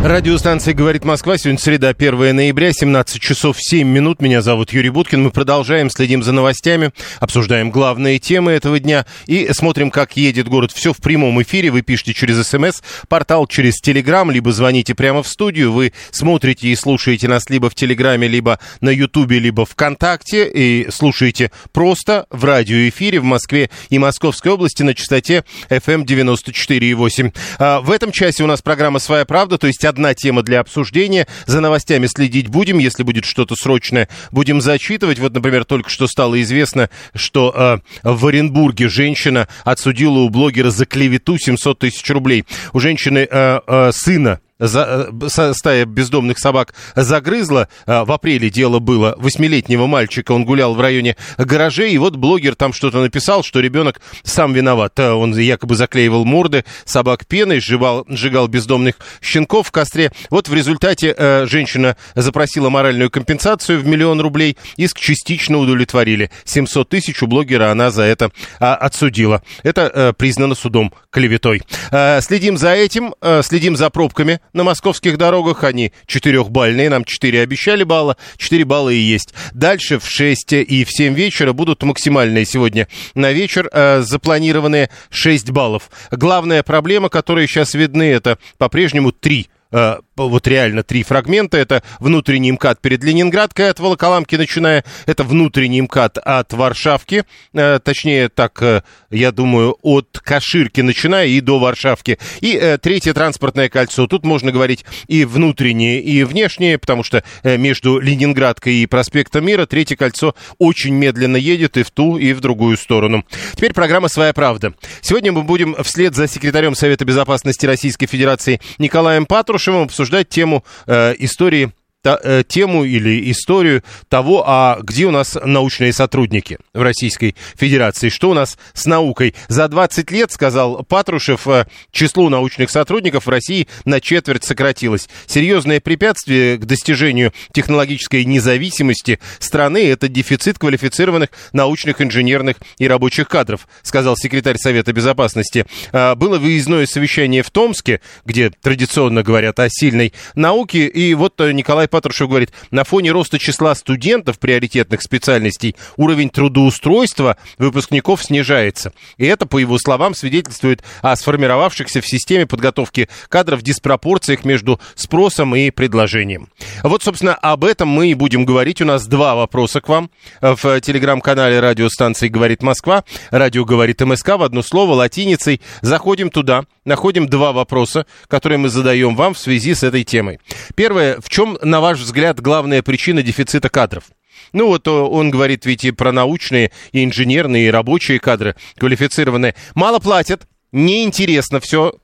Радиостанция «Говорит Москва». Сегодня среда, 1 ноября, 17 часов 7 минут. Меня зовут Юрий Буткин. Мы продолжаем, следим за новостями, обсуждаем главные темы этого дня и смотрим, как едет город. Все в прямом эфире. Вы пишите через СМС, портал через Телеграм, либо звоните прямо в студию. Вы смотрите и слушаете нас либо в Телеграме, либо на Ютубе, либо ВКонтакте. И слушаете просто в радиоэфире в Москве и Московской области на частоте FM 94,8. А, В этом часе у нас программа «Своя правда», то есть одна тема для обсуждения. За новостями следить будем. Если будет что-то срочное, будем зачитывать. Вот, например, только что стало известно, что э, в Оренбурге женщина отсудила у блогера за клевету 700 тысяч рублей. У женщины э, э, сына за, э, стая бездомных собак загрызла. А, В апреле дело было восьмилетнего мальчика. Он гулял в районе гаражей. И вот блогер там что-то написал, что ребенок сам виноват. А, Он якобы заклеивал морды собак пеной, сжигал, сжигал бездомных щенков в костре. Вот в результате э, женщина запросила моральную компенсацию в миллион рублей. Иск частично удовлетворили. 700 тысяч у блогера она за это а, отсудила. Это э, признано судом клеветой. Э, следим за этим, э, следим за пробками на московских дорогах. Они четырехбальные, нам 4 обещали балла, 4 балла и есть. Дальше в 6 и в 7 вечера будут максимальные сегодня на вечер э, запланированные 6 баллов. Главная проблема, которая сейчас видны, это по-прежнему 3 э, вот реально три фрагмента. Это внутренний МКАД перед Ленинградкой от Волоколамки начиная. Это внутренний МКАД от Варшавки. э, точнее, так, э, я думаю, от Каширки начиная и до Варшавки. И э, третье транспортное кольцо. Тут можно говорить и внутреннее, и внешнее, потому что э, между Ленинградкой и проспектом Мира третье кольцо очень медленно едет и в ту, и в другую сторону. Теперь программа «Своя правда». Сегодня мы будем вслед за секретарем Совета Безопасности Российской Федерации Николаем Патрушевым обсуждать тему э, истории тему или историю того, а где у нас научные сотрудники в Российской Федерации, что у нас с наукой. За 20 лет, сказал Патрушев, э, число научных сотрудников в России на четверть сократилось. Серьезное препятствие к достижению технологической независимости страны – это дефицит квалифицированных научных, инженерных и рабочих кадров, сказал секретарь Совета Безопасности. А, Было выездное совещание в Томске, где традиционно говорят о сильной науке, и вот э, Николай Патрушев говорит, на фоне роста числа студентов приоритетных специальностей уровень трудоустройства выпускников снижается. И это, по его словам, свидетельствует о сформировавшихся в системе подготовки кадров диспропорциях между спросом и предложением. Вот, собственно, об этом мы и будем говорить. У нас два вопроса к вам в телеграм-канале радиостанции «Говорит Москва». Радио «Говорит МСК» в одно слово латиницей. Заходим туда, находим два вопроса, которые мы задаем вам в связи с этой темой. Первое. В чем, на ваш взгляд, главная причина дефицита кадров? Ну вот о, он говорит ведь и про научные, и инженерные, и рабочие кадры квалифицированные. Мало платят, неинтересно все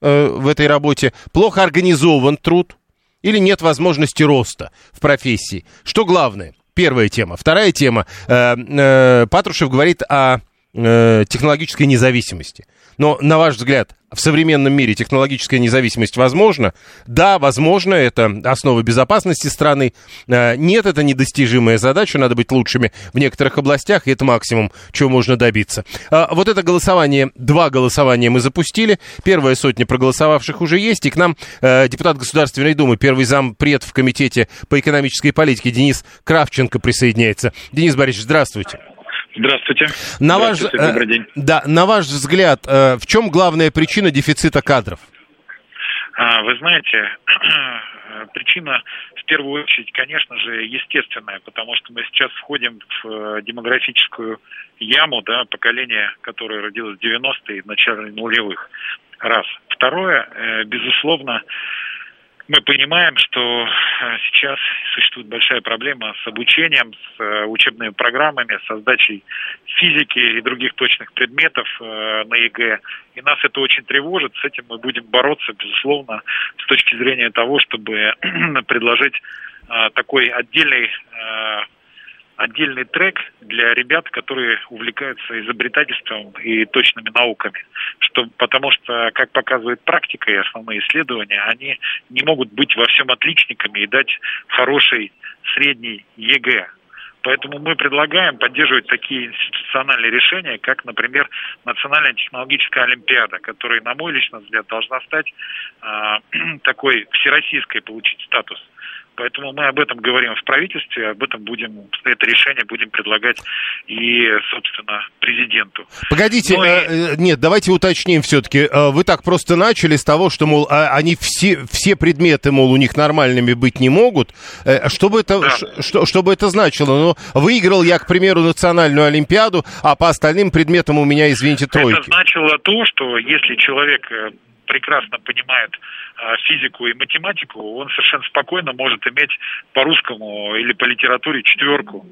э, в этой работе, плохо организован труд или нет возможности роста в профессии. Что главное? Первая тема. Вторая тема. Э, э, Патрушев говорит о э, технологической независимости. Но, на ваш взгляд, в современном мире технологическая независимость возможна? Да, возможно, это основа безопасности страны. Э, Нет, это недостижимая задача, надо быть лучшими в некоторых областях, и это максимум, чего можно добиться. А Вот это голосование, два голосования мы запустили. Первая сотня проголосовавших уже есть, и к нам э, депутат Государственной Думы, первый зампред в Комитете по экономической политике Денис Кравченко присоединяется. Денис Борисович, здравствуйте. Здравствуйте. На ваш, Здравствуйте, добрый э, день. Да, на ваш взгляд, э, в чем главная причина дефицита кадров? А, Вы знаете, причина в первую очередь, конечно же, естественная, потому что мы сейчас входим в э, демографическую яму, да, поколение, которое родилось в 90-е и в начале нулевых. Раз. Второе, безусловно, мы понимаем, что э, сейчас существует большая проблема с обучением, с э, учебными программами, с сдачей физики и других точных предметов э, на ЕГЭ. И нас это очень тревожит. С этим мы будем бороться, безусловно, с точки зрения того, чтобы предложить такой отдельный отдельный трек для ребят, которые увлекаются изобретательством и точными науками. Что, потому что, как показывает практика и основные исследования, они не могут быть во всем отличниками и дать хороший средний ЕГЭ. Поэтому мы предлагаем поддерживать такие институциональные решения, как, например, Национальная технологическая олимпиада, которая, на мой личный взгляд, должна стать э, такой всероссийской, получить статус. Поэтому мы об этом говорим в правительстве, об этом будем, это решение будем предлагать и, собственно, президенту. Погодите, Но... э, э нет, давайте уточним все-таки. Э, вы так просто начали с того, что, мол, а, они все, все предметы, мол, у них нормальными быть не могут. Э, что бы это, да. что, что бы это значило? Ну, выиграл я, к примеру, национальную олимпиаду, а по остальным предметам у меня, извините, тройки. Это значило то, что если человек прекрасно понимает а, физику и математику, он совершенно спокойно может иметь по русскому или по литературе четверку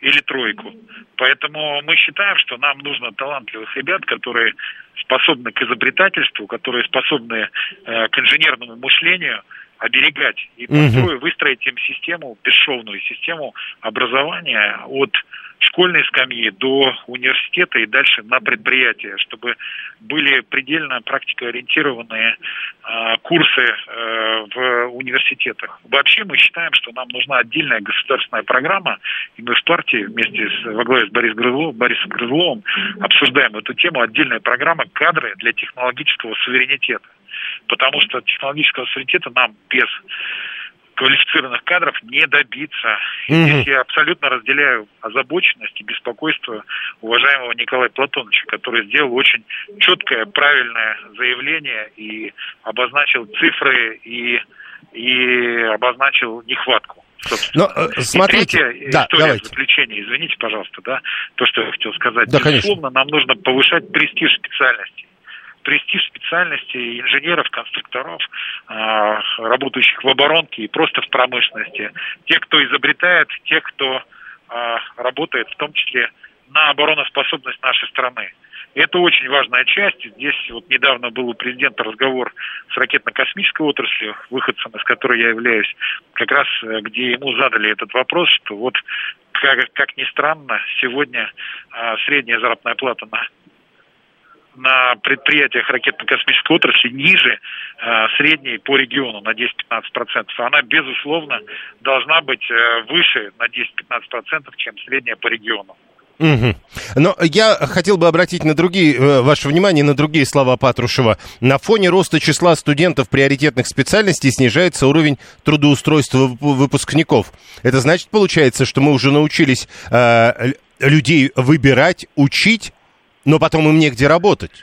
или тройку. Поэтому мы считаем, что нам нужно талантливых ребят, которые способны к изобретательству, которые способны э, к инженерному мышлению, оберегать и построить, выстроить им систему, бесшовную систему образования от школьной скамьи до университета и дальше на предприятия, чтобы были предельно практикоориентированные э, курсы э, в университетах. Вообще мы считаем, что нам нужна отдельная государственная программа, и мы в партии вместе с, во главе с Борис Грызлов, Борисом Грызловым обсуждаем эту тему, отдельная программа «Кадры для технологического суверенитета». Потому что технологического суверенитета нам без квалифицированных кадров не добиться. И mm-hmm. здесь я абсолютно разделяю озабоченность и беспокойство уважаемого Николая Платоновича, который сделал очень четкое, правильное заявление и обозначил цифры и, и обозначил нехватку. Но, э, смотрите, и третья да, история давайте. заключения, извините, пожалуйста, да, то, что я хотел сказать. Да, Безусловно, конечно. нам нужно повышать престиж специальности престиж специальности инженеров, конструкторов, а, работающих в оборонке и просто в промышленности. Те, кто изобретает, те, кто а, работает в том числе на обороноспособность нашей страны. Это очень важная часть. Здесь вот недавно был у президента разговор с ракетно-космической отраслью, выходцем из которой я являюсь, как раз э, где ему задали этот вопрос, что вот как, как ни странно, сегодня а, средняя заработная плата на на предприятиях ракетно-космической отрасли ниже э, средней по региону на 10-15%. Она, безусловно, должна быть э, выше на 10-15%, чем средняя по региону. Угу. Но я хотел бы обратить на другие, э, ваше внимание на другие слова Патрушева. На фоне роста числа студентов приоритетных специальностей снижается уровень трудоустройства выпускников. Это значит, получается, что мы уже научились э, людей выбирать, учить, но потом им негде работать.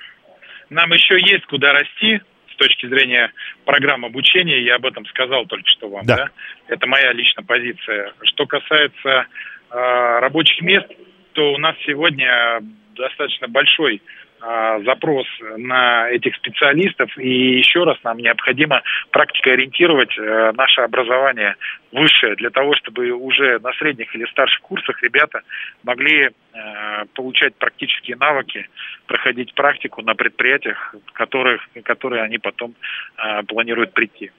Нам еще есть куда расти с точки зрения программ обучения. Я об этом сказал только что вам. Да. Да? Это моя личная позиция. Что касается э, рабочих мест, то у нас сегодня достаточно большой запрос на этих специалистов, и еще раз нам необходимо практикоориентировать э, наше образование высшее, для того, чтобы уже на средних или старших курсах ребята могли э, получать практические навыки, проходить практику на предприятиях, которых, которые они потом э, планируют прийти.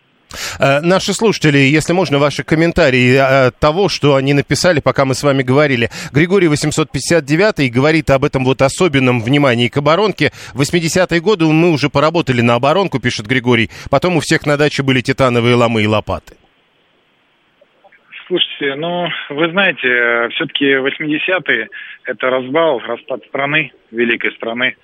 Э, наши слушатели, если можно, ваши комментарии э, того, что они написали, пока мы с вами говорили. Григорий 859 говорит об этом вот особенном внимании к оборонке. В 80-е годы мы уже поработали на оборонку, пишет Григорий. Потом у всех на даче были титановые ломы и лопаты. Слушайте, ну, вы знаете, все-таки 80-е – это разбал, распад страны, великой страны,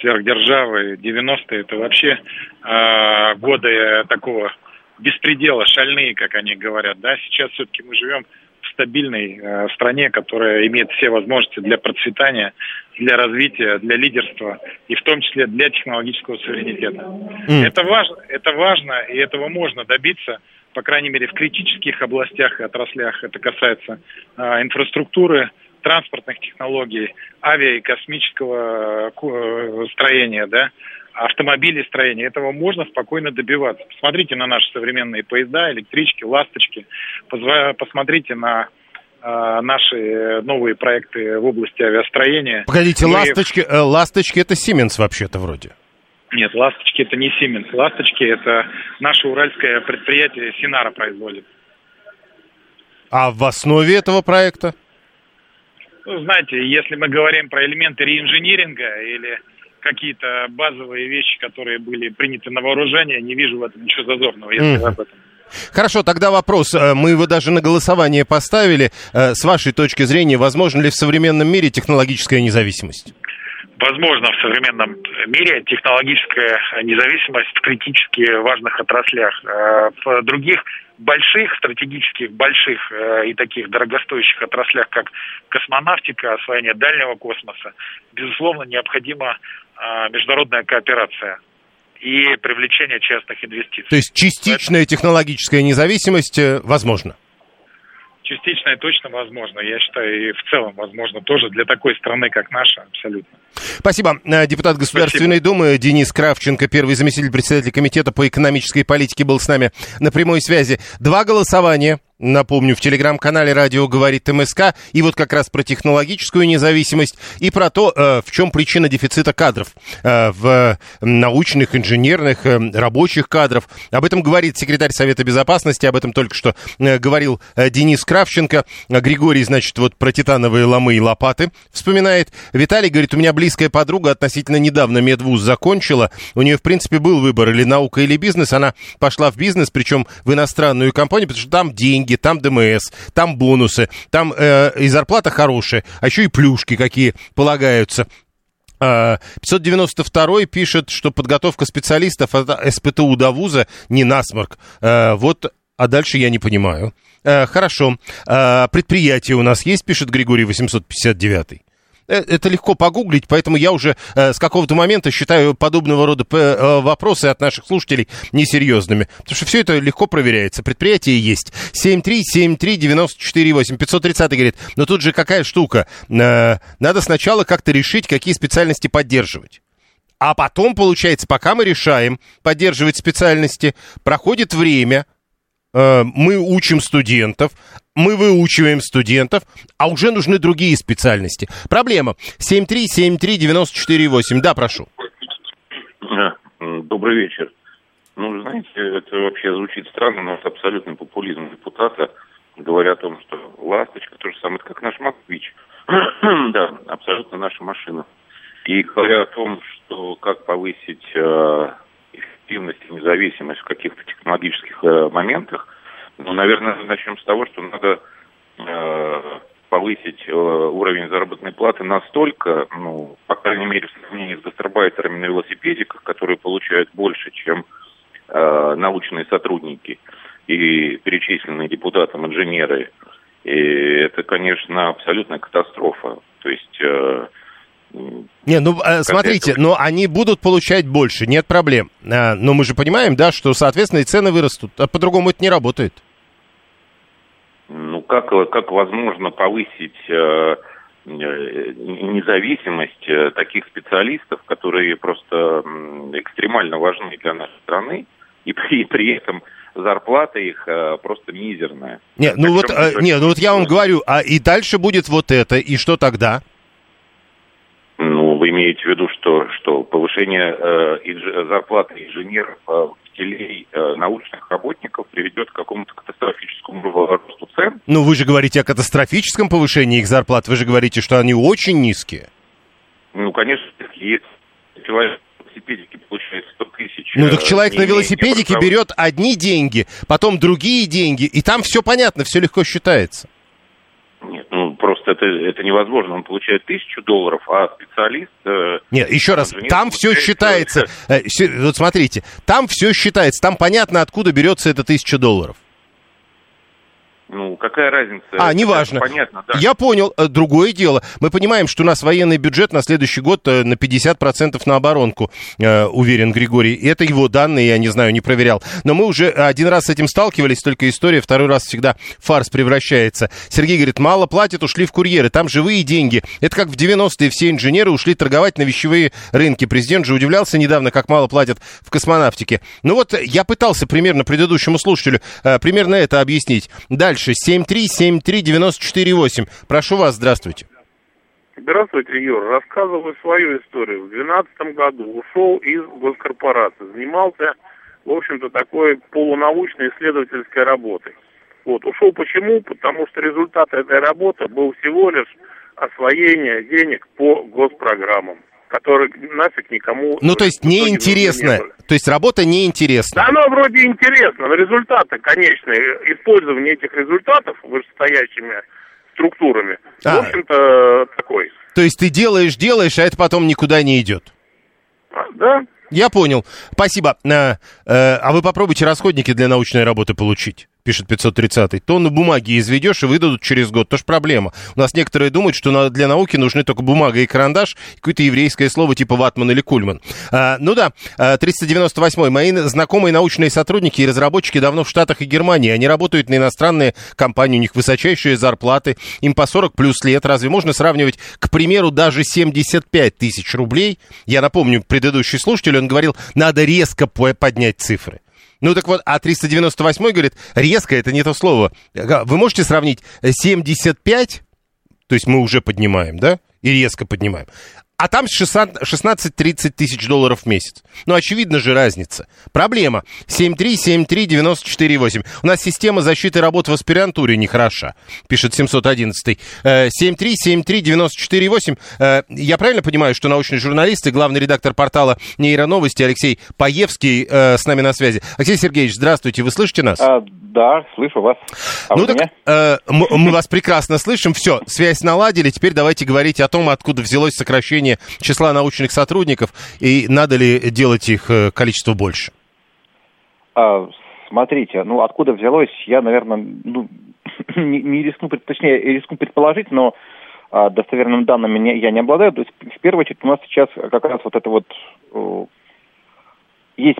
сверхдержавы. 90-е – это вообще э, годы такого беспредела, шальные, как они говорят, да, сейчас все-таки мы живем в стабильной э, стране, которая имеет все возможности для процветания, для развития, для лидерства и в том числе для технологического суверенитета. Mm. Это важно, это важно, и этого можно добиться, по крайней мере, в критических областях и отраслях. Это касается э, инфраструктуры, транспортных технологий, авиа и космического э, строения, да, автомобилестроения. Этого можно спокойно добиваться. Посмотрите на наши современные поезда, электрички, ласточки. Посмотрите на э, наши новые проекты в области авиастроения. Погодите, Мы... ласточки, э, ласточки это Сименс вообще-то вроде. Нет, ласточки это не Сименс. Ласточки это наше уральское предприятие Синара производит. А в основе этого проекта? Ну, знаете, если мы говорим про элементы реинжиниринга или какие-то базовые вещи, которые были приняты на вооружение, не вижу в этом ничего зазорного, если mm. об этом. Хорошо, тогда вопрос. Э, мы его даже на голосование поставили. Э, с вашей точки зрения, возможно ли в современном мире технологическая независимость? Возможно, в современном мире технологическая независимость в критически важных отраслях. Э, в других больших, стратегических, больших и таких дорогостоящих отраслях, как космонавтика, освоение дальнего космоса, безусловно, необходима международная кооперация и привлечение частных инвестиций. То есть частичная Поэтому... технологическая независимость э, возможна? Частично и точно возможно. Я считаю, и в целом возможно тоже для такой страны, как наша, абсолютно. Спасибо. Э, депутат Государственной Спасибо. Думы Денис Кравченко, первый заместитель председателя Комитета по экономической политике, был с нами на прямой связи. Два голосования напомню, в телеграм-канале «Радио говорит МСК», и вот как раз про технологическую независимость и про то, э, в чем причина дефицита кадров э, в научных, инженерных, рабочих кадров. Об этом говорит секретарь Совета Безопасности, об этом только что говорил Денис Кравченко. Григорий, значит, вот про титановые ломы и лопаты вспоминает. Виталий говорит, у меня близкая подруга относительно недавно медвуз закончила. У нее, в принципе, был выбор или наука, или бизнес. Она пошла в бизнес, причем в иностранную компанию, потому что там деньги там ДМС, там бонусы, там э, и зарплата хорошая, а еще и плюшки какие полагаются. 592 а, пишет, что подготовка специалистов от СПТУ до вуза не насморк. А, вот, а дальше я не понимаю. А, хорошо. Предприятие у нас есть, пишет Григорий 859. Э, это легко погуглить, поэтому я уже э, с какого-то момента считаю подобного рода э, вопросы от наших слушателей несерьезными. Потому что все это легко проверяется. Предприятие есть. 7373948. 530 говорит, но тут же какая штука. Надо сначала как-то решить, какие специальности поддерживать. А потом, получается, пока мы решаем поддерживать специальности, проходит время, мы учим студентов, мы выучиваем студентов, а уже нужны другие специальности. Проблема. 7373948. Да, прошу. Добрый вечер. Ну, знаете, это вообще звучит странно, но это абсолютный популизм депутата. Говоря о том, что «Ласточка» то же самое, как наш «Москвич». да, абсолютно наша машина. И говоря о том, что как повысить э, эффективность и независимость в каких-то технологических э, моментах – ну, наверное, начнем с того, что надо э, повысить э, уровень заработной платы настолько, ну, по крайней мере, в сравнении с гастарбайтерами на велосипедиках, которые получают больше, чем э, научные сотрудники и перечисленные депутатам инженеры. И это, конечно, абсолютная катастрофа. То есть... Э, не, ну э, смотрите, но они будут получать больше, нет проблем. А, но мы же понимаем, да, что, соответственно, и цены вырастут. А по-другому это не работает как, как возможно повысить э, э, независимость э, таких специалистов, которые просто экстремально важны для нашей страны, и при, при этом зарплата их просто мизерная. Нет, ну вот, а, не, ну вот я вам говорю, а и дальше будет вот это, и что тогда? Вы имеете в виду, что, что повышение э, инж, зарплаты инженеров, э, учителей, э, научных работников приведет к какому-то катастрофическому росту цен. Ну, вы же говорите о катастрофическом повышении их зарплат, вы же говорите, что они очень низкие. Ну, конечно, есть человек на велосипедике получает 100 тысяч. Ну, так человек на велосипедике берет одни деньги, потом другие деньги, и там все понятно, все легко считается. Просто это, это невозможно. Он получает тысячу долларов, а специалист... Э, Нет, еще раз, там все считается... Э, вот смотрите, там все считается, там понятно, откуда берется эта тысяча долларов. Ну, какая разница? А, неважно. Понятно, да. Я понял. Э, другое дело. Мы понимаем, что у нас военный бюджет на следующий год э, на 50% на оборонку, э, уверен Григорий. Это его данные, я не знаю, не проверял. Но мы уже один раз с этим сталкивались, только история второй раз всегда фарс превращается. Сергей говорит, мало платят, ушли в курьеры, там живые деньги. Это как в 90-е все инженеры ушли торговать на вещевые рынки. Президент же удивлялся недавно, как мало платят в космонавтике. Ну вот я пытался примерно предыдущему слушателю примерно это объяснить. Дальше дальше. 7373948. Прошу вас, здравствуйте. Здравствуйте, Юр. Рассказываю свою историю. В 2012 году ушел из госкорпорации. Занимался, в общем-то, такой полунаучной исследовательской работой. Вот. Ушел почему? Потому что результат этой работы был всего лишь освоение денег по госпрограммам который нафиг никому... Ну, то есть неинтересно. Не то есть работа неинтересна. Да, оно вроде интересно, но результаты конечные, использование этих результатов вышестоящими структурами, а. в общем-то, такой. То есть ты делаешь, делаешь, а это потом никуда не идет? А, да. Я понял. Спасибо. А, а вы попробуйте расходники для научной работы получить пишет 530 тонны бумаги изведешь и выдадут через год. Тоже проблема. У нас некоторые думают, что для науки нужны только бумага и карандаш, какое-то еврейское слово типа ватман или кульман. А, ну да, 398 а, Мои знакомые научные сотрудники и разработчики давно в Штатах и Германии. Они работают на иностранные компании, у них высочайшие зарплаты, им по 40 плюс лет. Разве можно сравнивать, к примеру, даже 75 тысяч рублей? Я напомню, предыдущий слушатель, он говорил, надо резко поднять цифры. Ну так вот, а 398 говорит, резко это не то слово. Вы можете сравнить 75, то есть мы уже поднимаем, да, и резко поднимаем, а там 16-30 тысяч долларов в месяц. Ну, очевидно же разница. Проблема. 7373948. У нас система защиты работ в аспирантуре нехороша, пишет 711. 7373948. Э, я правильно понимаю, что научный журналист и главный редактор портала Нейроновости Алексей Паевский э, с нами на связи. Алексей Сергеевич, здравствуйте, вы слышите нас? А, да, слышу вас. А ну так, э, мы, мы вас прекрасно слышим. Все, связь наладили. Теперь давайте говорить о том, откуда взялось сокращение увеличение числа научных сотрудников, и надо ли делать их э, количество больше? А, смотрите, ну откуда взялось, я, наверное, ну, не, не рискну, точнее, рискну предположить, но а, достоверными данными не, я не обладаю. То есть, в первую очередь, у нас сейчас как раз вот это вот есть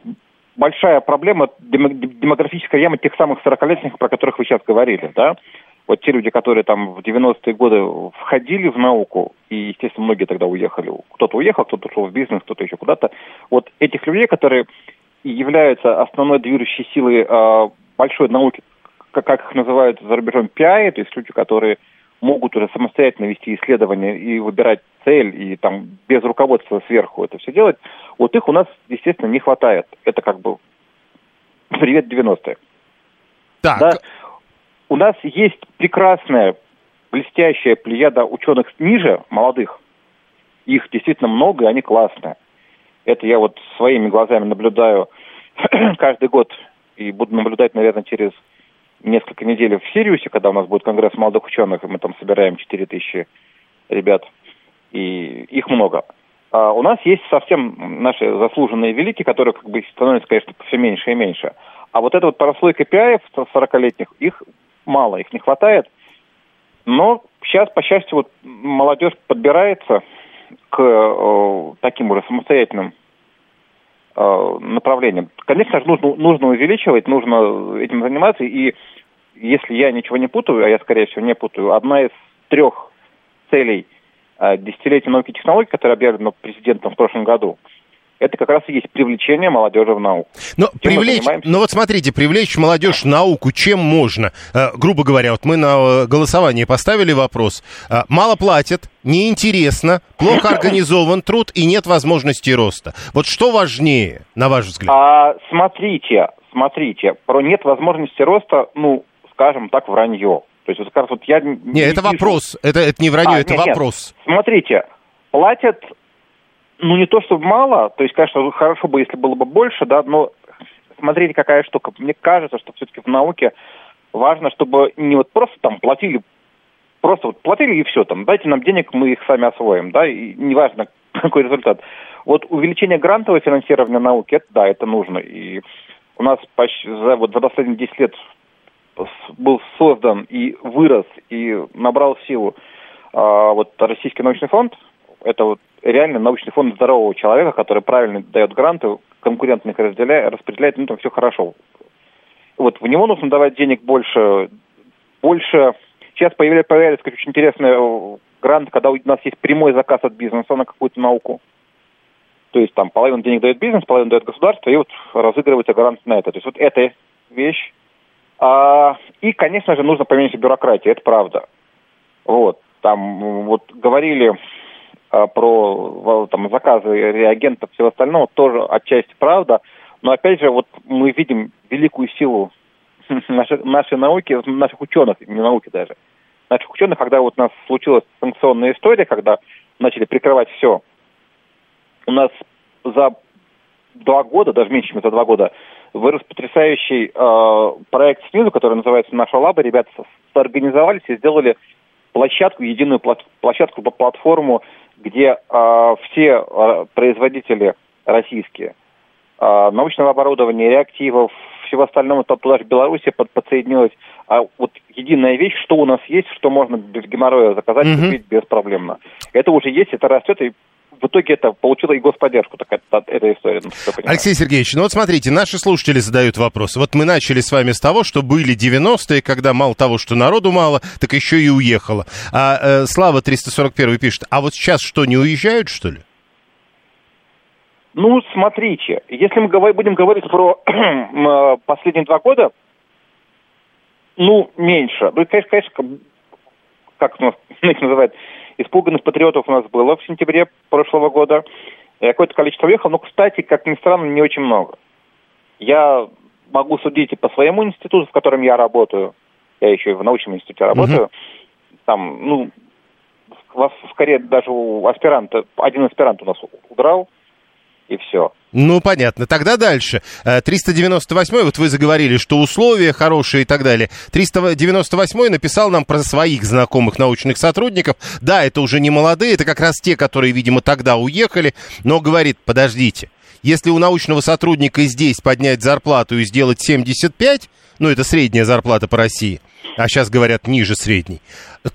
большая проблема, демографическая яма тех самых 40-летних, про которых вы сейчас говорили, да, вот те люди, которые там в 90-е годы входили в науку, и, естественно, многие тогда уехали. Кто-то уехал, кто-то ушел в бизнес, кто-то еще куда-то. Вот этих людей, которые являются основной движущей силой э, большой науки, как, как их называют за рубежом PI, то есть люди, которые могут уже самостоятельно вести исследования и выбирать цель, и там без руководства сверху это все делать, вот их у нас, естественно, не хватает. Это как бы привет 90-е. Так. Да? У нас есть прекрасная, блестящая плеяда ученых ниже, молодых. Их действительно много, и они классные. Это я вот своими глазами наблюдаю каждый год и буду наблюдать, наверное, через несколько недель в Сириусе, когда у нас будет конгресс молодых ученых, и мы там собираем 4 тысячи ребят, и их много. А у нас есть совсем наши заслуженные великие, которые как бы становятся, конечно, все меньше и меньше. А вот эта вот прослойка PI 40-летних, их мало, их не хватает. Но сейчас, по счастью, вот молодежь подбирается к э, таким уже самостоятельным э, направлениям. Конечно же, нужно, нужно увеличивать, нужно этим заниматься. И если я ничего не путаю, а я, скорее всего, не путаю, одна из трех целей э, десятилетия науки и технологий, которая объявлена президентом в прошлом году – это как раз и есть привлечение молодежи в науку. Но чем привлечь, ну вот смотрите, привлечь молодежь в науку чем можно? Э, грубо говоря, вот мы на э, голосование поставили вопрос. Э, мало платят, неинтересно, плохо организован труд и нет возможности роста. Вот что важнее, на ваш взгляд? А, смотрите, смотрите, про нет возможности роста, ну, скажем так, вранье. То есть вот как раз вот я... Не, не это вижу... вопрос, это, это не вранье, а, это нет, вопрос. Нет. Смотрите, платят ну, не то чтобы мало, то есть, конечно, хорошо бы, если было бы больше, да, но смотрите, какая штука. Мне кажется, что все-таки в науке важно, чтобы не вот просто там платили, просто вот платили и все, там, дайте нам денег, мы их сами освоим, да, и неважно, какой результат. Вот увеличение грантового финансирования науки, это, да, это нужно. И у нас почти за, вот, за последние 10 лет был создан и вырос, и набрал силу а, вот Российский научный фонд, это вот реально научный фонд здорового человека, который правильно дает гранты, конкурентно их разделяет, распределяет, ну там все хорошо. Вот в него нужно давать денег больше, больше. Сейчас появились, появились очень интересные э, гранты, когда у нас есть прямой заказ от бизнеса на какую-то науку. То есть там половину денег дает бизнес, половину дает государство, и вот разыгрывается грант на это. То есть вот эта вещь. А, и, конечно же, нужно поменьше бюрократии, это правда. Вот. Там вот говорили про там, заказы реагентов всего остального, тоже отчасти правда. Но опять же, вот мы видим великую силу нашей, нашей науки, наших ученых, не науки даже, наших ученых, когда вот у нас случилась санкционная история, когда начали прикрывать все, у нас за два года, даже меньше, чем за два года, вырос потрясающий э, проект снизу, который называется «Наша лаба». Ребята соорганизовались и сделали площадку, единую площадку по платформу, где э, все э, производители российские э, научного оборудования, реактивов, всего остального, туда же Беларуси под, подсоединилась. А вот единая вещь, что у нас есть, что можно без геморроя заказать, mm-hmm. купить беспроблемно. Это уже есть, это растет, и в итоге это получило и господдержку, такая, эта история. Алексей Сергеевич, ну вот смотрите, наши слушатели задают вопрос. Вот мы начали с вами с того, что были 90-е, когда мало того, что народу мало, так еще и уехало. А э, Слава 341 пишет, а вот сейчас что, не уезжают, что ли? Ну, смотрите, если мы будем говорить про э, последние два года, ну, меньше. Ну, конечно, конечно, как у нас их называют, испуганных патриотов у нас было в сентябре прошлого года. Какое-то количество уехало, но, кстати, как ни странно, не очень много. Я могу судить и по своему институту, в котором я работаю. Я еще и в научном институте работаю. Uh-huh. Там, ну, скорее даже у аспиранта, один аспирант у нас удрал и все. Ну, понятно. Тогда дальше. 398 э, вот вы заговорили, что условия хорошие и так далее. 398 написал нам про своих знакомых научных сотрудников. Да, это уже не молодые, это как раз те, которые, видимо, тогда уехали, но говорит, подождите, если у научного сотрудника здесь поднять зарплату и сделать 75, ну, это средняя зарплата по России, а сейчас говорят ниже средней,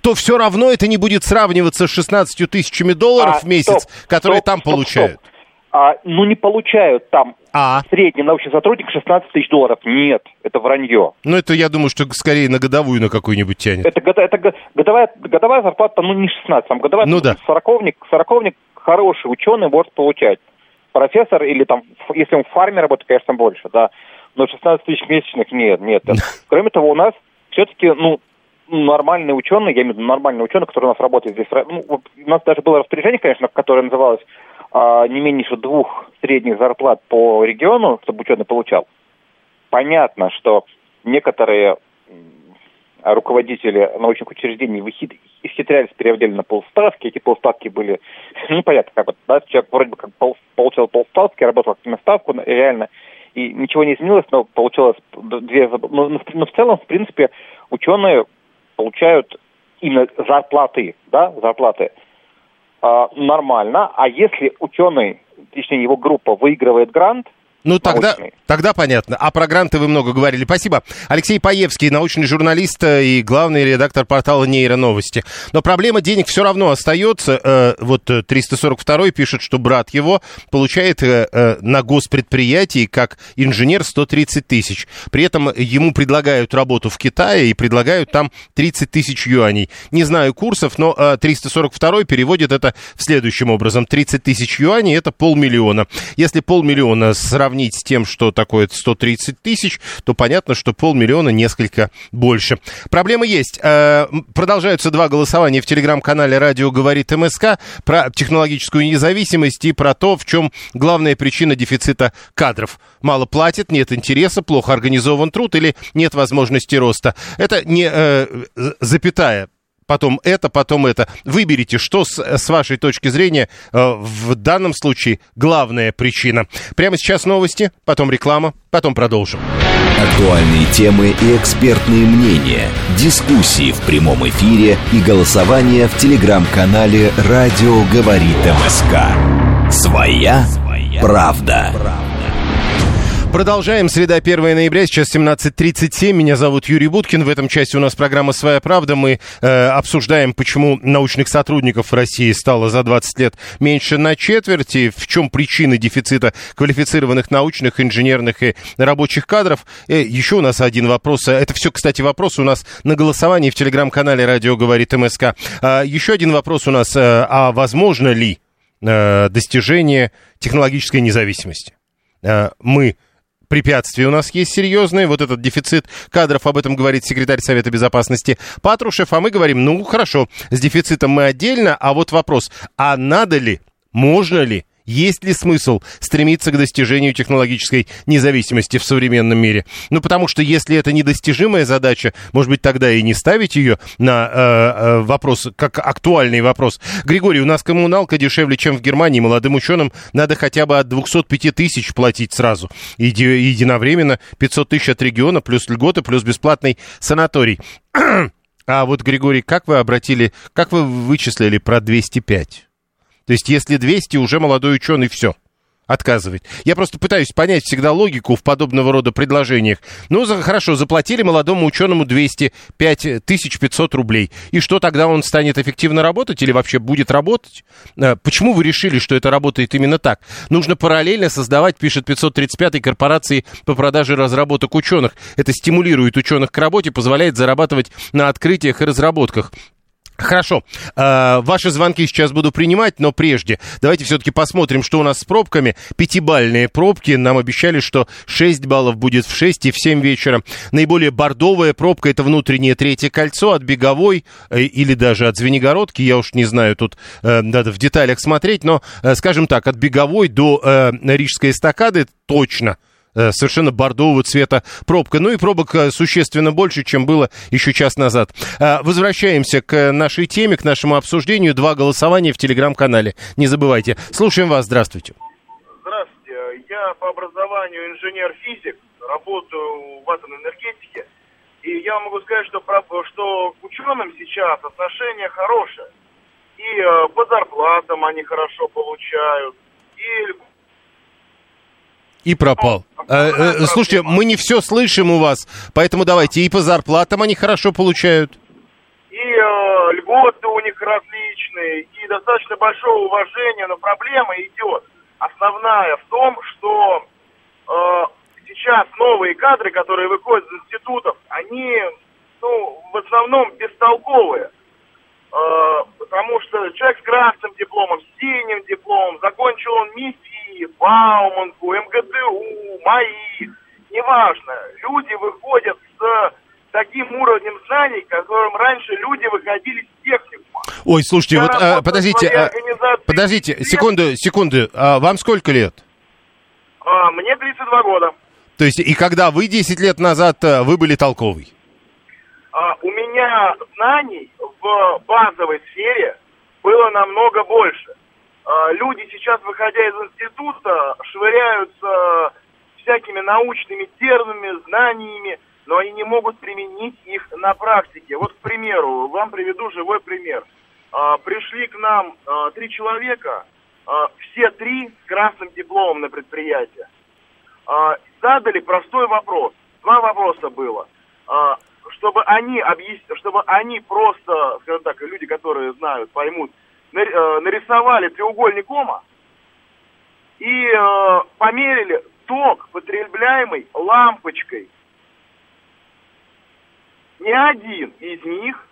то все равно это не будет сравниваться с 16 тысячами долларов а, в месяц, стоп, которые стоп, там стоп, получают. Стоп а, ну, не получают там а? средний научный сотрудник 16 тысяч долларов. Нет, это вранье. Ну, это, я думаю, что скорее на годовую на какую-нибудь тянет. Это, это годовая, годовая зарплата, ну, не 16, там годовая, ну, да. сороковник, сороковник хороший ученый может получать. Профессор или там, если он в фарме работает, конечно, больше, да. Но 16 тысяч месячных нет, нет. Кроме того, у нас все-таки, ну, нормальные ученые, я имею в виду нормальные ученые, которые у нас работают здесь. Ну, у нас даже было распоряжение, конечно, которое называлось не меньше двух средних зарплат по региону, чтобы ученый получал, понятно, что некоторые руководители научных учреждений исхитрялись, переводили на полставки, эти полставки были, ну, понятно, как вот, да, человек вроде бы как пол, получал полставки, работал на ставку, реально, и ничего не изменилось, но получилось две... Но, но, но в целом, в принципе, ученые получают именно зарплаты, да, зарплаты – нормально. А если ученый, точнее его группа выигрывает грант, ну, тогда, тогда понятно. А про гранты вы много говорили. Спасибо. Алексей Паевский, научный журналист э, и главный редактор портала «Нейроновости». Но проблема денег все равно остается. Э, вот 342 э, пишет, что брат его получает на госпредприятии как инженер 130 тысяч. При этом ему предлагают работу в Китае и предлагают там 30 тысяч юаней. Не знаю курсов, но 342 переводит это следующим образом. 30 тысяч юаней – это полмиллиона. Если полмиллиона сравнить сравнить с тем, что такое 130 тысяч, то понятно, что полмиллиона несколько больше. Проблемы есть. Э, продолжаются два голосования в телеграм-канале «Радио говорит МСК» про технологическую независимость и про то, в чем главная причина дефицита кадров. Мало платят, нет интереса, плохо организован труд или нет возможности роста. Это не э, запятая потом это, потом это. Выберите, что с, с вашей точки зрения э, в данном случае главная причина. Прямо сейчас новости, потом реклама, потом продолжим. Актуальные темы и экспертные мнения, дискуссии в прямом эфире и голосование в телеграм-канале «Радио говорит МСК». Своя, Своя правда. правда. Продолжаем. Среда 1 ноября, сейчас 17.37. Меня зовут Юрий Буткин. В этом части у нас программа «Своя правда». Мы э, обсуждаем, почему научных сотрудников в России стало за 20 лет меньше на четверти, в чем причины дефицита квалифицированных научных, инженерных и рабочих кадров. Э, еще у нас один вопрос. Это все, кстати, вопросы у нас на голосовании в телеграм-канале «Радио говорит МСК». А, еще один вопрос у нас. Э, а возможно ли э, достижение технологической независимости? Э, мы препятствия у нас есть серьезные. Вот этот дефицит кадров, об этом говорит секретарь Совета Безопасности Патрушев. А мы говорим, ну, хорошо, с дефицитом мы отдельно. А вот вопрос, а надо ли, можно ли есть ли смысл стремиться к достижению технологической независимости в современном мире? Ну, потому что если это недостижимая задача, может быть, тогда и не ставить ее на э, э, вопрос, как актуальный вопрос. Григорий, у нас коммуналка дешевле, чем в Германии. Молодым ученым надо хотя бы от 205 тысяч платить сразу. Еди, единовременно 500 тысяч от региона, плюс льготы, плюс бесплатный санаторий. А вот, Григорий, как вы обратили, как вы вычислили про 205? То есть, если 200, уже молодой ученый все отказывает. Я просто пытаюсь понять всегда логику в подобного рода предложениях. Ну, за, хорошо, заплатили молодому ученому 205 тысяч 500 рублей. И что тогда он станет эффективно работать или вообще будет работать? А, почему вы решили, что это работает именно так? Нужно параллельно создавать, пишет 535-й корпорации по продаже разработок ученых. Это стимулирует ученых к работе, позволяет зарабатывать на открытиях и разработках. Хорошо. Э, ваши звонки сейчас буду принимать, но прежде давайте все-таки посмотрим, что у нас с пробками. Пятибальные пробки. Нам обещали, что 6 баллов будет в 6 и в 7 вечера. Наиболее бордовая пробка это внутреннее третье кольцо от Беговой э, или даже от Звенигородки. Я уж не знаю, тут э, надо в деталях смотреть, но, э, скажем так, от Беговой до Рижской эстакады точно – совершенно бордового цвета пробка. Ну и пробок э, существенно больше, чем было еще час назад. Э, возвращаемся к нашей теме, к нашему обсуждению. Два голосования в телеграм-канале. Не забывайте. Слушаем вас. Здравствуйте. Здравствуйте. Я по образованию инженер-физик, работаю в атомной энергетике. И я могу сказать, что, что к ученым сейчас отношение хорошее. И по зарплатам они хорошо получают, и и пропал. Э, э, слушайте, мы не все слышим у вас, поэтому давайте и по зарплатам они хорошо получают. И э, льготы у них различные, и достаточно большое уважение, но проблема идет основная в том, что э, сейчас новые кадры, которые выходят из институтов, они ну, в основном бестолковые. Э, потому что человек с красным дипломом, с синим дипломом, закончил он МИФИ, Бауманку, МГТУ, МАИ, неважно. Люди выходят с таким уровнем знаний, которым раньше люди выходили с техникума. Ой, слушайте, Я вот а, подождите, а, подождите, секунду, секунду, а вам сколько лет? А, мне 32 года. То есть, и когда вы 10 лет назад, а, вы были толковый? А, у меня знаний в базовой сфере было намного больше. А, люди сейчас, выходя из института, швыряются всякими научными терминами, знаниями, но они не могут применить их на практике. Вот, к примеру, вам приведу живой пример. А, пришли к нам а, три человека, все три с красным дипломом на предприятие. Задали простой вопрос. Два вопроса было. Чтобы они объяснили, чтобы они просто, скажем так, люди, которые знают, поймут, Э, нарисовали треугольник Ома и э, померили ток, потребляемый лампочкой. Ни один из них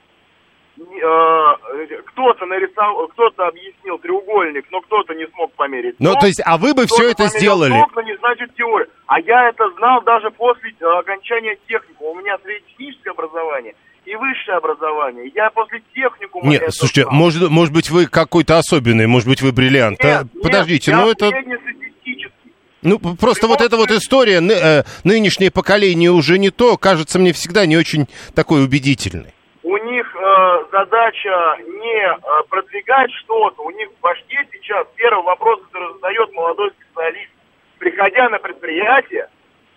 кто-то нарисовал, кто-то объяснил треугольник, но кто-то не смог померить. Ну, то есть, а вы бы все это сделали? Ток, но не значит теория. А я это знал даже после э, окончания техники. У меня среднетехническое образование – и высшее образование. Я после техникума... Нет, слушайте, знал. может, может быть, вы какой-то особенный, может быть, вы бриллиант. Нет, а, нет, Подождите, ну это... Ну, просто вот эта вот история, ны, э, нынешнее поколение уже не то, кажется мне всегда не очень такой убедительной. Задача не э, продвигать что-то, у них в башке сейчас первый вопрос, который задает молодой специалист, приходя на предприятие,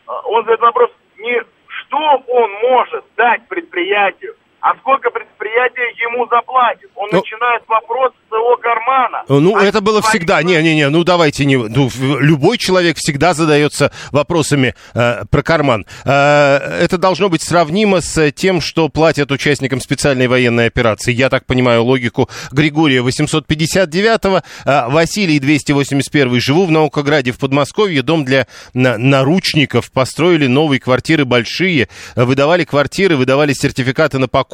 э, он задает вопрос не что он может дать предприятию, а сколько предприятие ему заплатит. Он ну... начинает вопрос с его кармана кармана. Ну, а это было всегда. Не-не-не, ну давайте не... Ну, любой человек всегда задается вопросами э, про карман. Э, это должно быть сравнимо с тем, что платят участникам специальной военной операции. Я так понимаю логику Григория 859-го, э, Василий 281 Живу в Наукограде в Подмосковье. Дом для на, наручников. Построили новые квартиры большие. Выдавали квартиры, выдавали сертификаты на покупку.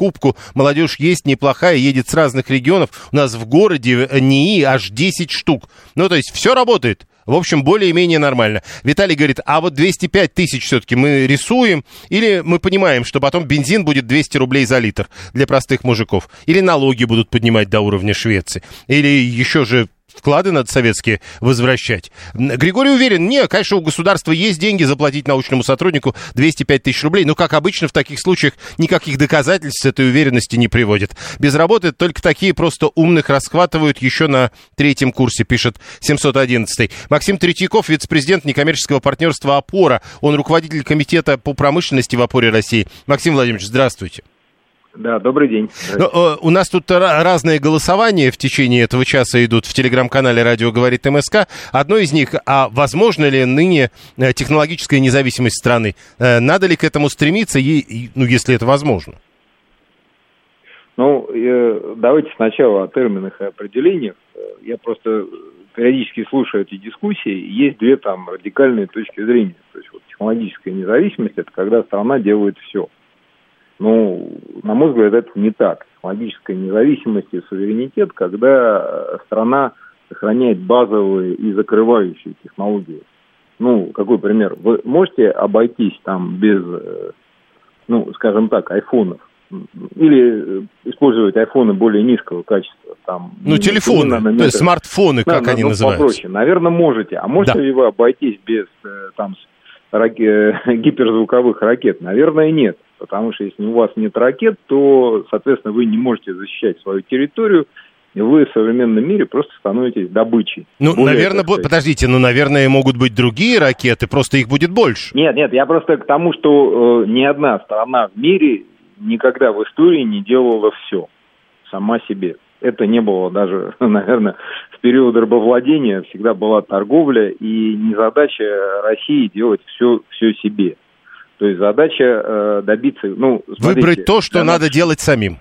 Молодежь есть неплохая, едет с разных регионов. У нас в городе НИИ аж 10 штук. Ну, то есть все работает. В общем, более-менее нормально. Виталий говорит, а вот 205 тысяч все-таки мы рисуем, или мы понимаем, что потом бензин будет 200 рублей за литр для простых мужиков, или налоги будут поднимать до уровня Швеции, или еще же вклады надо советские возвращать. Григорий уверен, не, конечно, у государства есть деньги заплатить научному сотруднику 205 тысяч рублей, но, как обычно, в таких случаях никаких доказательств этой уверенности не приводит. Без работы только такие просто умных расхватывают еще на третьем курсе, пишет 711. Максим Третьяков, вице-президент некоммерческого партнерства «Опора». Он руководитель комитета по промышленности в «Опоре России». Максим Владимирович, здравствуйте. Да, добрый день. Но, э, у нас тут разные голосования в течение этого часа идут в телеграм-канале «Радио говорит МСК». Одно из них, а возможно ли ныне э, технологическая независимость страны? Э, надо ли к этому стремиться, ну, если это возможно? Ну, давайте сначала о терминах и определениях. Я просто периодически слушаю эти дискуссии. Есть две там радикальные точки зрения. То есть вот технологическая независимость – это когда страна делает все – ну, на мой взгляд, это не так. Технологическая независимость и суверенитет, когда страна сохраняет базовые и закрывающие технологии. Ну, какой пример? Вы можете обойтись там без, э, ну, скажем так, айфонов? Или использовать айфоны более низкого качества? Там, ну, телефоны, то есть смартфоны, как да, они ну, называются. Попроще. Наверное, можете. А можете да. ли вы обойтись без э, там, гиперзвуковых ракет? Наверное, нет потому что если у вас нет ракет, то, соответственно, вы не можете защищать свою территорию, и вы в современном мире просто становитесь добычей. Ну, Более, наверное, бо... подождите, ну, наверное, могут быть другие ракеты, просто их будет больше. Нет, нет, я просто к тому, что э, ни одна страна в мире никогда в истории не делала все сама себе. Это не было даже, наверное, в период рабовладения всегда была торговля, и не задача России делать все, все себе. То есть задача э, добиться... Ну, смотрите, Выбрать то, что надо нас... делать самим.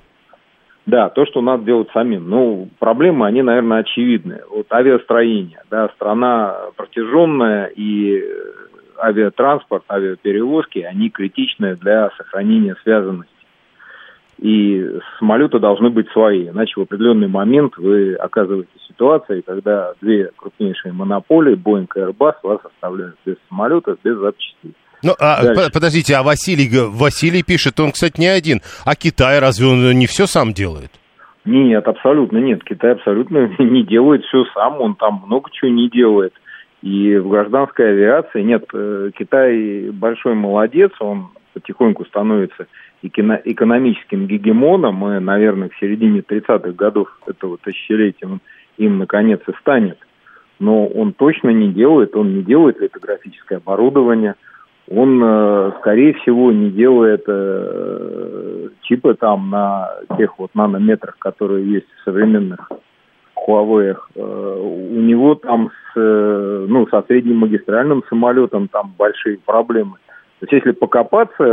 Да, то, что надо делать самим. Ну, проблемы, они, наверное, очевидны. Вот авиастроение, да, страна протяженная, и э, авиатранспорт, авиаперевозки, они критичны для сохранения связанности. И самолеты должны быть свои, иначе в определенный момент вы оказываетесь в ситуации, когда две крупнейшие монополии, Boeing и Airbus, вас оставляют без самолетов, без запчастей. Ну, а, подождите, а Василий, Василий пишет, он, кстати, не один. А Китай разве он не все сам делает? Нет, абсолютно нет. Китай абсолютно не делает все сам, он там много чего не делает. И в гражданской авиации нет, э, Китай большой молодец, он потихоньку становится экономическим гегемоном, Мы, наверное, к середине 30-х годов этого тысячелетия он им наконец и станет. Но он точно не делает, он не делает литографическое оборудование – он, э, скорее всего, не делает э, чипы там на тех вот нанометрах, которые есть в современных Huawei. Э, у него там с, ну, со средним магистральным самолетом там большие проблемы. То есть, если покопаться,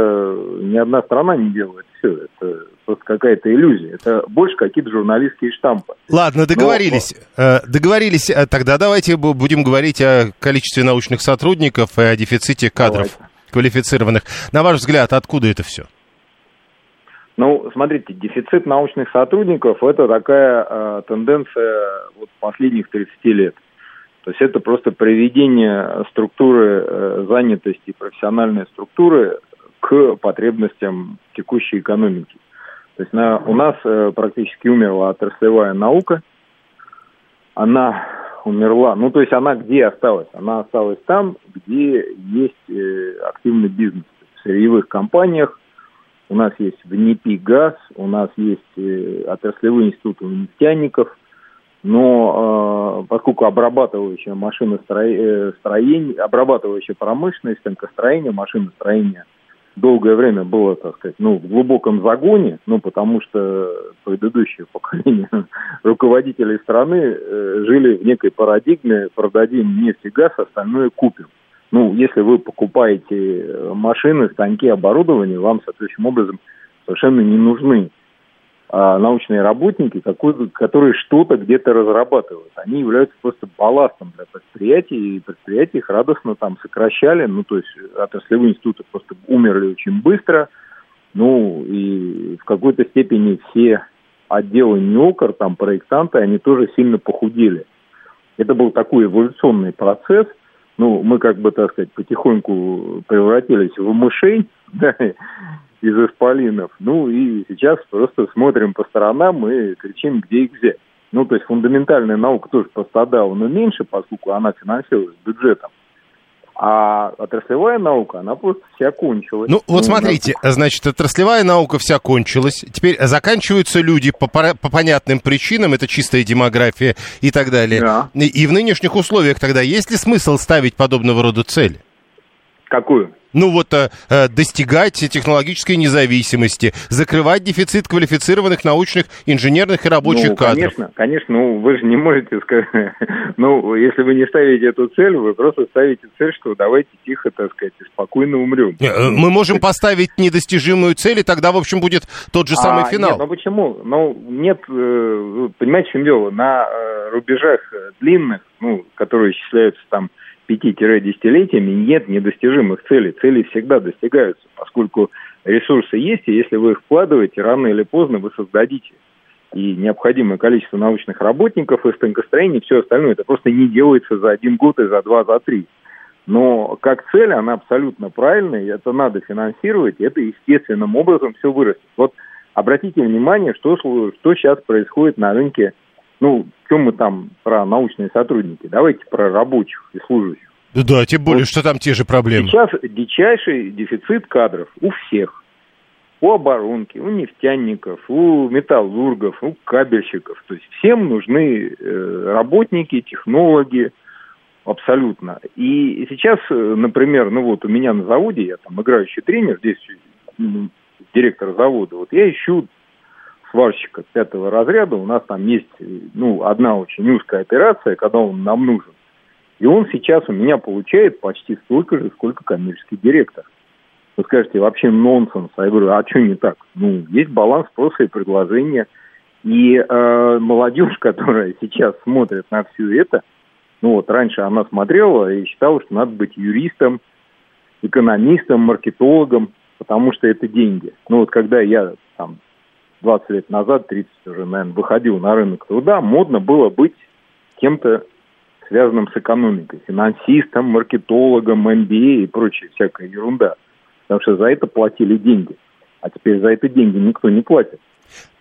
ни одна страна не делает все. Это просто какая-то иллюзия. Это больше какие-то журналистские штампы. Ладно, договорились. Но... Договорились. Тогда давайте будем говорить о количестве научных сотрудников и о дефиците кадров. Давайте квалифицированных. На ваш взгляд, откуда это все? Ну, смотрите, дефицит научных сотрудников – это такая э, тенденция вот последних 30 лет. То есть это просто приведение структуры э, занятости, профессиональной структуры к потребностям текущей экономики. То есть на, у нас э, практически умерла отраслевая наука. Она умерла. Ну, то есть она где осталась? Она осталась там, где есть э, активный бизнес. В сырьевых компаниях у нас есть в НИПИ газ, у нас есть э, отраслевые институты нефтяников, но э, поскольку обрабатывающая машиностроение, э, обрабатывающая промышленность, станкостроение, машиностроение долгое время было, так сказать, ну, в глубоком загоне, ну, потому что предыдущее поколение руководителей страны э, жили в некой парадигме продадим нефть и газ, остальное купим. Ну, если вы покупаете э, машины, станки, оборудование, вам соответствующим образом совершенно не нужны научные работники, которые что-то где-то разрабатывают. Они являются просто балластом для предприятий, и предприятия их радостно там сокращали, ну, то есть отраслевые институты просто умерли очень быстро, ну, и в какой-то степени все отделы НИОКР, там, проектанты, они тоже сильно похудели. Это был такой эволюционный процесс, ну, мы как бы, так сказать, потихоньку превратились в мышей, из исполинов. Ну и сейчас просто смотрим по сторонам и кричим, где их взять. Ну, то есть фундаментальная наука тоже пострадала, но меньше, поскольку она финансировалась бюджетом. А отраслевая наука, она просто вся кончилась. Ну, вот смотрите, значит, отраслевая наука вся кончилась. Теперь заканчиваются люди по, по понятным причинам, это чистая демография и так далее. Да. И, и в нынешних условиях тогда есть ли смысл ставить подобного рода цели? Какую? Ну вот э, э, достигать технологической независимости, закрывать дефицит квалифицированных научных, инженерных и рабочих ну, кадров. Конечно, конечно, ну вы же не можете сказать, ну если вы не ставите эту цель, вы просто ставите цель, что давайте тихо, так сказать, спокойно умрем. Э, мы можем поставить недостижимую цель, и тогда, в общем, будет тот же самый а, финал. Нет, ну почему? Ну нет, понимаете, в чем дело? На рубежах длинных, ну, которые исчисляются там 5-10-летиями нет недостижимых целей. Цели всегда достигаются, поскольку ресурсы есть, и если вы их вкладываете, рано или поздно вы создадите и необходимое количество научных работников, и станкостроение, и все остальное. Это просто не делается за один год и за два, за три. Но как цель она абсолютно правильная, и это надо финансировать, и это естественным образом все вырастет. Вот обратите внимание, что, что сейчас происходит на рынке ну, чем мы там про научные сотрудники? Давайте про рабочих и служащих. Да, тем более, вот что там те же проблемы. Сейчас дичайший дефицит кадров у всех. У оборонки, у нефтяников, у металлургов, у кабельщиков. То есть всем нужны э, работники, технологи, абсолютно. И сейчас, э, например, ну вот у меня на заводе, я там играющий тренер, здесь директор завода, вот я ищу сварщика пятого разряда, у нас там есть, ну, одна очень узкая операция, когда он нам нужен. И он сейчас у меня получает почти столько же, сколько коммерческий директор. Вы скажете, вообще нонсенс. А я говорю, а что не так? Ну, есть баланс спроса и предложения. И э, молодежь, которая сейчас смотрит на все это, ну вот раньше она смотрела и считала, что надо быть юристом, экономистом, маркетологом, потому что это деньги. Ну вот когда я там 20 лет назад, 30 уже, наверное, выходил на рынок труда, модно было быть кем-то связанным с экономикой, финансистом, маркетологом, MBA и прочая всякая ерунда. Потому что за это платили деньги. А теперь за это деньги никто не платит.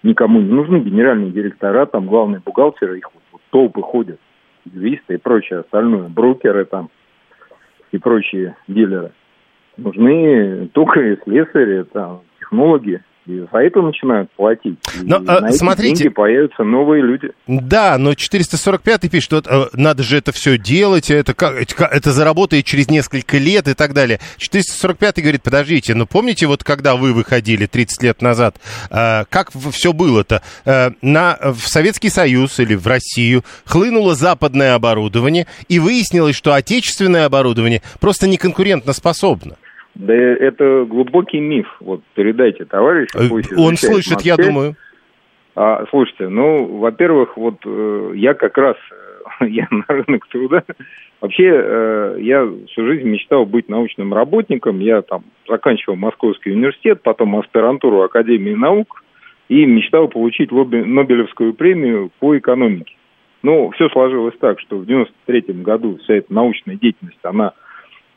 Никому не нужны генеральные директора, там главные бухгалтеры, их вот, вот толпы ходят, юристы и прочее остальное, брокеры там и прочие дилеры. Нужны только слесари, там, технологи, и за это начинают платить. Но, и а, на смотрите, деньги появятся новые люди. Да, но 445 пишет, что надо же это все делать, это, это заработает через несколько лет и так далее. 445 говорит, подождите, но помните, вот когда вы выходили 30 лет назад, э, как все было-то? Э, на, в Советский Союз или в Россию хлынуло западное оборудование, и выяснилось, что отечественное оборудование просто не конкурентно способно. Да это глубокий миф. Вот передайте товарищу. Э, он слышит, я думаю. А, слушайте, ну, во-первых, вот э, я как раз э, я на рынок труда. Вообще, э, я всю жизнь мечтал быть научным работником. Я там заканчивал Московский университет, потом аспирантуру Академии наук и мечтал получить Нобелевскую премию по экономике. Но все сложилось так, что в 93 году вся эта научная деятельность, она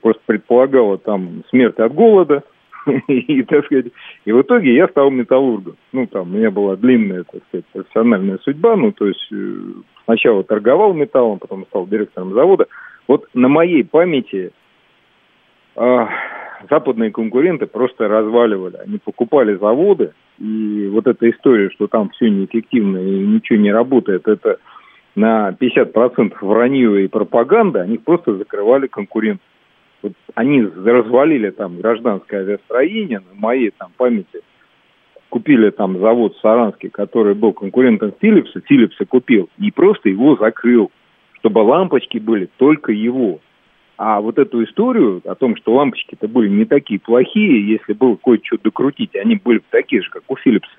просто предполагала там смерть от голода, и, так сказать, и в итоге я стал металлургом. Ну, там, у меня была длинная, так сказать, профессиональная судьба, ну, то есть э, сначала торговал металлом, потом стал директором завода. Вот на моей памяти э, западные конкуренты просто разваливали. Они покупали заводы, и вот эта история, что там все неэффективно и ничего не работает, это на 50% вранье и пропаганда, они просто закрывали конкуренцию. Вот они развалили там гражданское авиастроение, на моей там памяти купили там завод в Саранске, который был конкурентом Филипса, Филипса купил, и просто его закрыл, чтобы лампочки были только его. А вот эту историю о том, что лампочки-то были не такие плохие, если было кое-что докрутить, они были такие же, как у Филипса,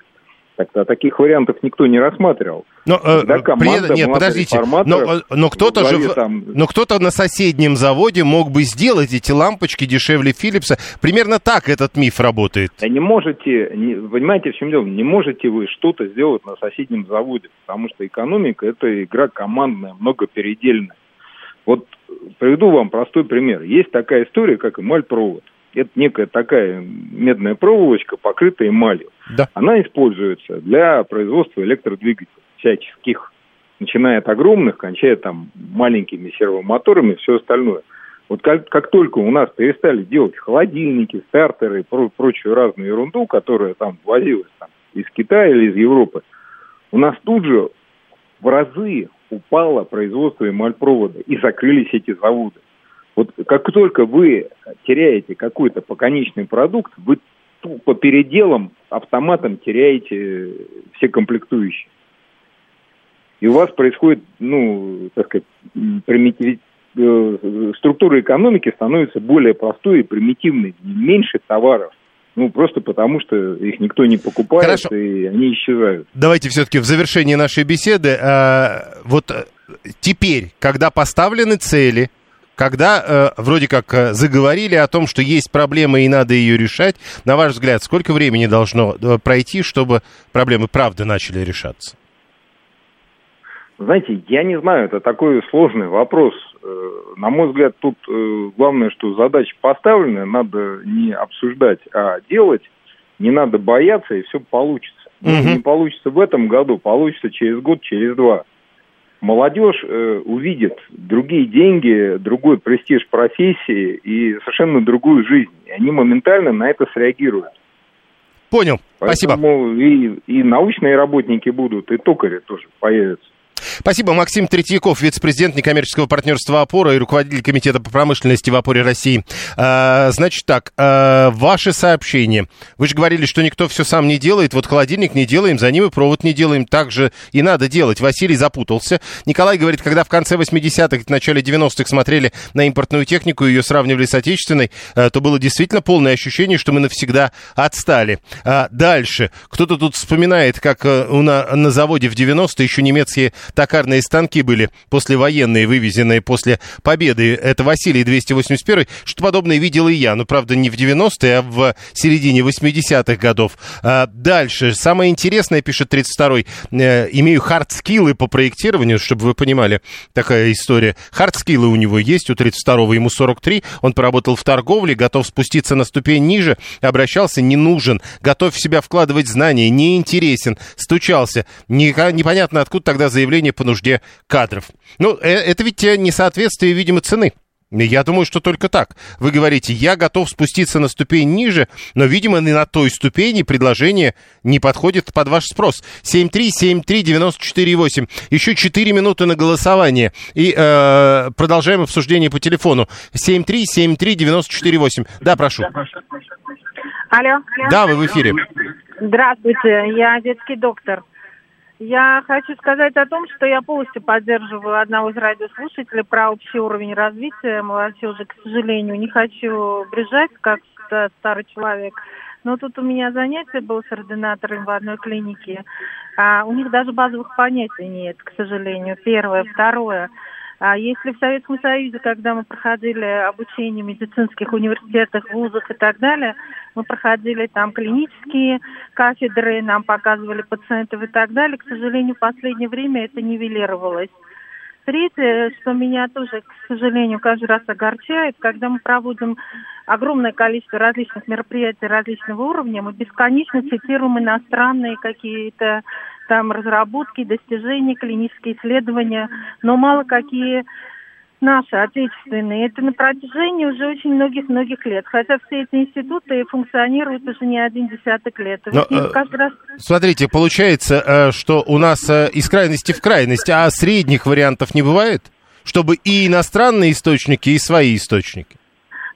так-то таких вариантов никто не рассматривал. Но, э, при... Нет, подождите, но, э, но кто-то же, там... но кто-то на соседнем заводе мог бы сделать эти лампочки дешевле Филипса. Примерно так этот миф работает. Да не можете, не, понимаете, в чем дело? Не можете вы что-то сделать на соседнем заводе, потому что экономика – это игра командная, многопередельная. Вот приведу вам простой пример. Есть такая история, как эмаль-провод. Это некая такая медная проволочка, покрытая эмалью. Да. Она используется для производства электродвигателей всяческих, начиная от огромных, кончая там маленькими сервомоторами и все остальное. Вот как, как только у нас перестали делать холодильники, стартеры и про, прочую разную ерунду, которая там возилась там, из Китая или из Европы, у нас тут же в разы упало производство эмальпровода и закрылись эти заводы. Вот как только вы теряете какой-то поконечный продукт, вы по переделам автоматом теряете все комплектующие. И у вас происходит, ну, так сказать, примитив... Э, структура экономики становится более простой и примитивной. Меньше товаров, ну, просто потому, что их никто не покупает, Хорошо. и они исчезают. Давайте все-таки в завершении нашей беседы. Э, вот э, теперь, когда поставлены цели, когда э, вроде как э, заговорили о том, что есть проблема и надо ее решать, на ваш взгляд, сколько времени должно э, пройти, чтобы проблемы правда начали решаться? Знаете, я не знаю, это такой сложный вопрос. Э, на мой взгляд, тут главное, что задача поставлена, надо не обсуждать, а делать. Не надо бояться, и все получится. Угу. Не получится в этом году, получится через год, через два. Молодежь э, увидит другие деньги, другой престиж профессии и совершенно другую жизнь. И они моментально на это среагируют. Понял, Поэтому спасибо. И, и научные работники будут, и токари тоже появятся. Спасибо. Максим Третьяков, вице-президент некоммерческого партнерства «Опора» и руководитель Комитета по промышленности в «Опоре России». А, значит так, а, ваши сообщения. Вы же говорили, что никто все сам не делает. Вот холодильник не делаем, за ним и провод не делаем. Так же и надо делать. Василий запутался. Николай говорит, когда в конце 80-х, в начале 90-х смотрели на импортную технику, ее сравнивали с отечественной, а, то было действительно полное ощущение, что мы навсегда отстали. А, дальше. Кто-то тут вспоминает, как э, на, на заводе в 90-е еще немецкие токарные станки были послевоенные, вывезенные после победы. Это Василий 281. Что подобное видел и я. Но, правда, не в 90-е, а в середине 80-х годов. А дальше. Самое интересное, пишет 32-й, э, имею hard skill ы по проектированию, чтобы вы понимали, такая история. Hard skill ы у него есть, у 32-го ему 43. Он поработал в торговле, готов спуститься на ступень ниже, обращался, не нужен, готов в себя вкладывать знания, не интересен, стучался. Непонятно, откуда тогда заявление увольнения по нужде кадров. Ну, э, это ведь несоответствие, видимо, цены. Я думаю, что только так. Вы говорите, я готов спуститься на ступень ниже, но, видимо, не на той ступени предложение не подходит под ваш спрос. 7373948. Еще 4 минуты на голосование. И э, продолжаем обсуждение по телефону. 7373948. Да, прошу. Алло. Да, вы в эфире. Здравствуйте, я детский доктор. Я хочу сказать о том, что я полностью поддерживаю одного из радиослушателей про общий уровень развития молодежи. К сожалению, не хочу брежать, как старый человек. Но тут у меня занятие было с ординатором в одной клинике. А у них даже базовых понятий нет, к сожалению. Первое. Второе. А если в Советском Союзе, когда мы проходили обучение в медицинских университетах, вузах и так далее, мы проходили там клинические кафедры, нам показывали пациентов и так далее, к сожалению, в последнее время это нивелировалось. Третье, что меня тоже, к сожалению, каждый раз огорчает, когда мы проводим огромное количество различных мероприятий различного уровня, мы бесконечно цитируем иностранные какие-то там разработки, достижения, клинические исследования, но мало какие наши, отечественные. Это на протяжении уже очень многих-многих лет. Хотя все эти институты функционируют уже не один десяток лет. Но, э, каждый раз... Смотрите, получается, э, что у нас э, из крайности в крайность, а средних вариантов не бывает? Чтобы и иностранные источники, и свои источники?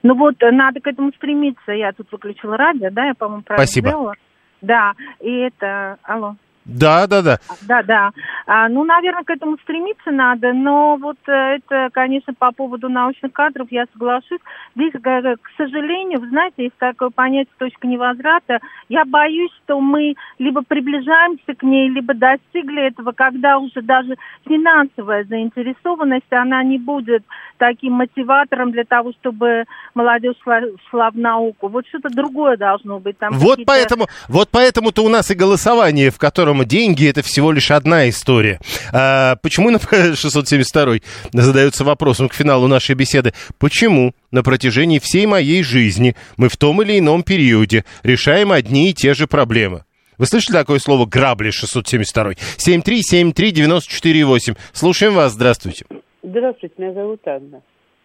Ну вот, надо к этому стремиться. Я тут выключила радио, да, я, по-моему, правильно Спасибо. сделала. Да, и это... Алло. Да, да, да. Да, да. А, ну, наверное, к этому стремиться надо, но вот э, это, конечно, по поводу научных кадров я соглашусь. Здесь, к к сожалению, вы знаете, есть такое понятие точка невозврата. Я боюсь, что мы либо приближаемся к ней, либо достигли этого, когда уже даже финансовая заинтересованность, она не будет таким мотиватором для того, чтобы молодежь шла, шла в науку. Вот что-то другое должно быть. Там Вот поэтому, вот поэтому-то у нас и голосование, в котором деньги это всего лишь одна история. А, почему на 672 задается вопросом к финалу нашей беседы? Почему на протяжении всей моей жизни мы в том или ином периоде решаем одни и те же проблемы? Вы слышали такое слово «грабли» 672? 7373948. Слушаем вас, здравствуйте. Здравствуйте, меня зовут Анна.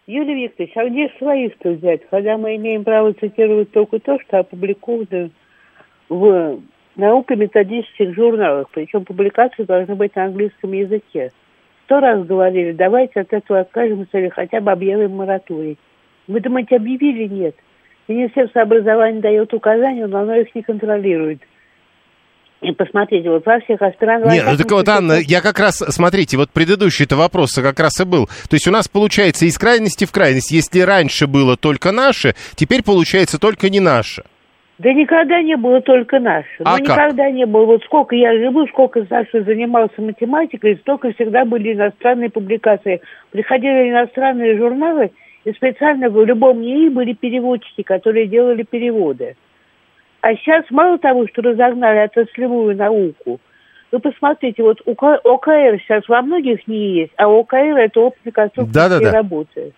Юрий Викторович, а где своих-то взять, когда мы имеем право цитировать только то, что опубликовано в наукометодических журналах, причем публикации должны быть на английском языке. Сто раз говорили, давайте от этого откажемся или хотя бы объявим мораторий. Вы думаете, объявили? Нет. Министерство образования дает указания, но оно их не контролирует. И посмотрите, вот во всех аспирантах... Нет, ну так вот, Анна, я как раз, смотрите, вот предыдущий-то вопрос как раз и был. То есть у нас получается из крайности в крайность. Если раньше было только наше, теперь получается только не наше. Да никогда не было только наше. А ну, как? никогда не было. Вот сколько я живу, сколько Саша занимался математикой, столько всегда были иностранные публикации. Приходили иностранные журналы, и специально в любом НИИ были переводчики, которые делали переводы. А сейчас мало того, что разогнали отраслевую науку, вы посмотрите, вот ОКР сейчас во многих НИИ есть, а ОКР это опытно-конструкторские Да-да-да. работы.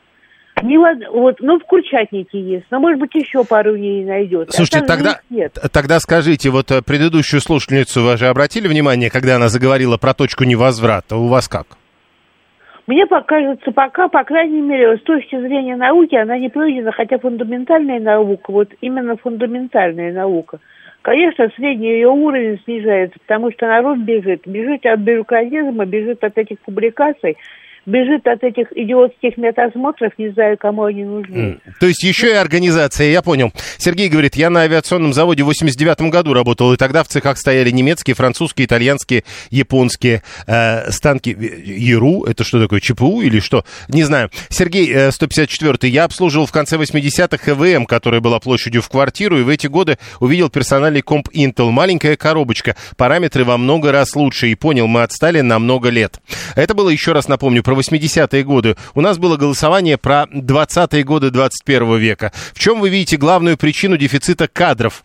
Не во- вот, ну, в Курчатнике есть, но, может быть, еще пару НИИ найдет. Слушайте, тогда, Нет. тогда скажите, вот э, предыдущую слушательницу вы же обратили внимание, когда она заговорила про точку невозврата? У вас как? Мне покажется, пока, по крайней мере, с точки зрения науки, она не пройдена, хотя фундаментальная наука, вот именно фундаментальная наука, конечно, средний ее уровень снижается, потому что народ бежит. Бежит от бюрократизма, бежит от этих публикаций, бежит от этих идиотских медосмотров, не знаю, кому они нужны. То есть еще и организация, я понял. Сергей говорит, я на авиационном заводе в 89 году работал, и тогда в цехах стояли немецкие, французские, итальянские, японские э, станки. ЕРУ, это что такое, ЧПУ или что? Не знаю. Сергей, э, 154 я обслуживал в конце 80-х ЭВМ, которая была площадью в квартиру, и в эти годы увидел персональный комп Intel. Маленькая коробочка, параметры во много раз лучше, и понял, мы отстали на много лет. Это было, еще раз напомню, про 80-е годы. У нас было голосование про 20-е годы 21 века. В чем вы видите главную причину дефицита кадров?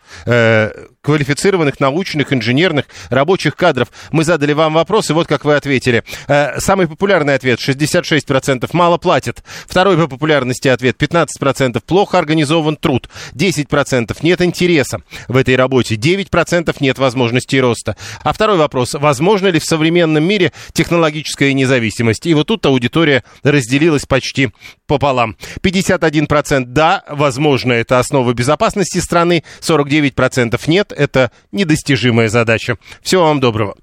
Квалифицированных научных, инженерных, рабочих кадров. Мы задали вам вопрос, и вот как вы ответили. Э, самый популярный ответ 66% мало платят. Второй по популярности ответ 15% плохо организован труд. 10% нет интереса в этой работе. 9% нет возможности роста. А второй вопрос. Возможно ли в современном мире технологическая независимость? И вот тут аудитория разделилась почти пополам. 51% да, возможно, это основа безопасности страны. 49% нет, это недостижимая задача. Всего вам доброго.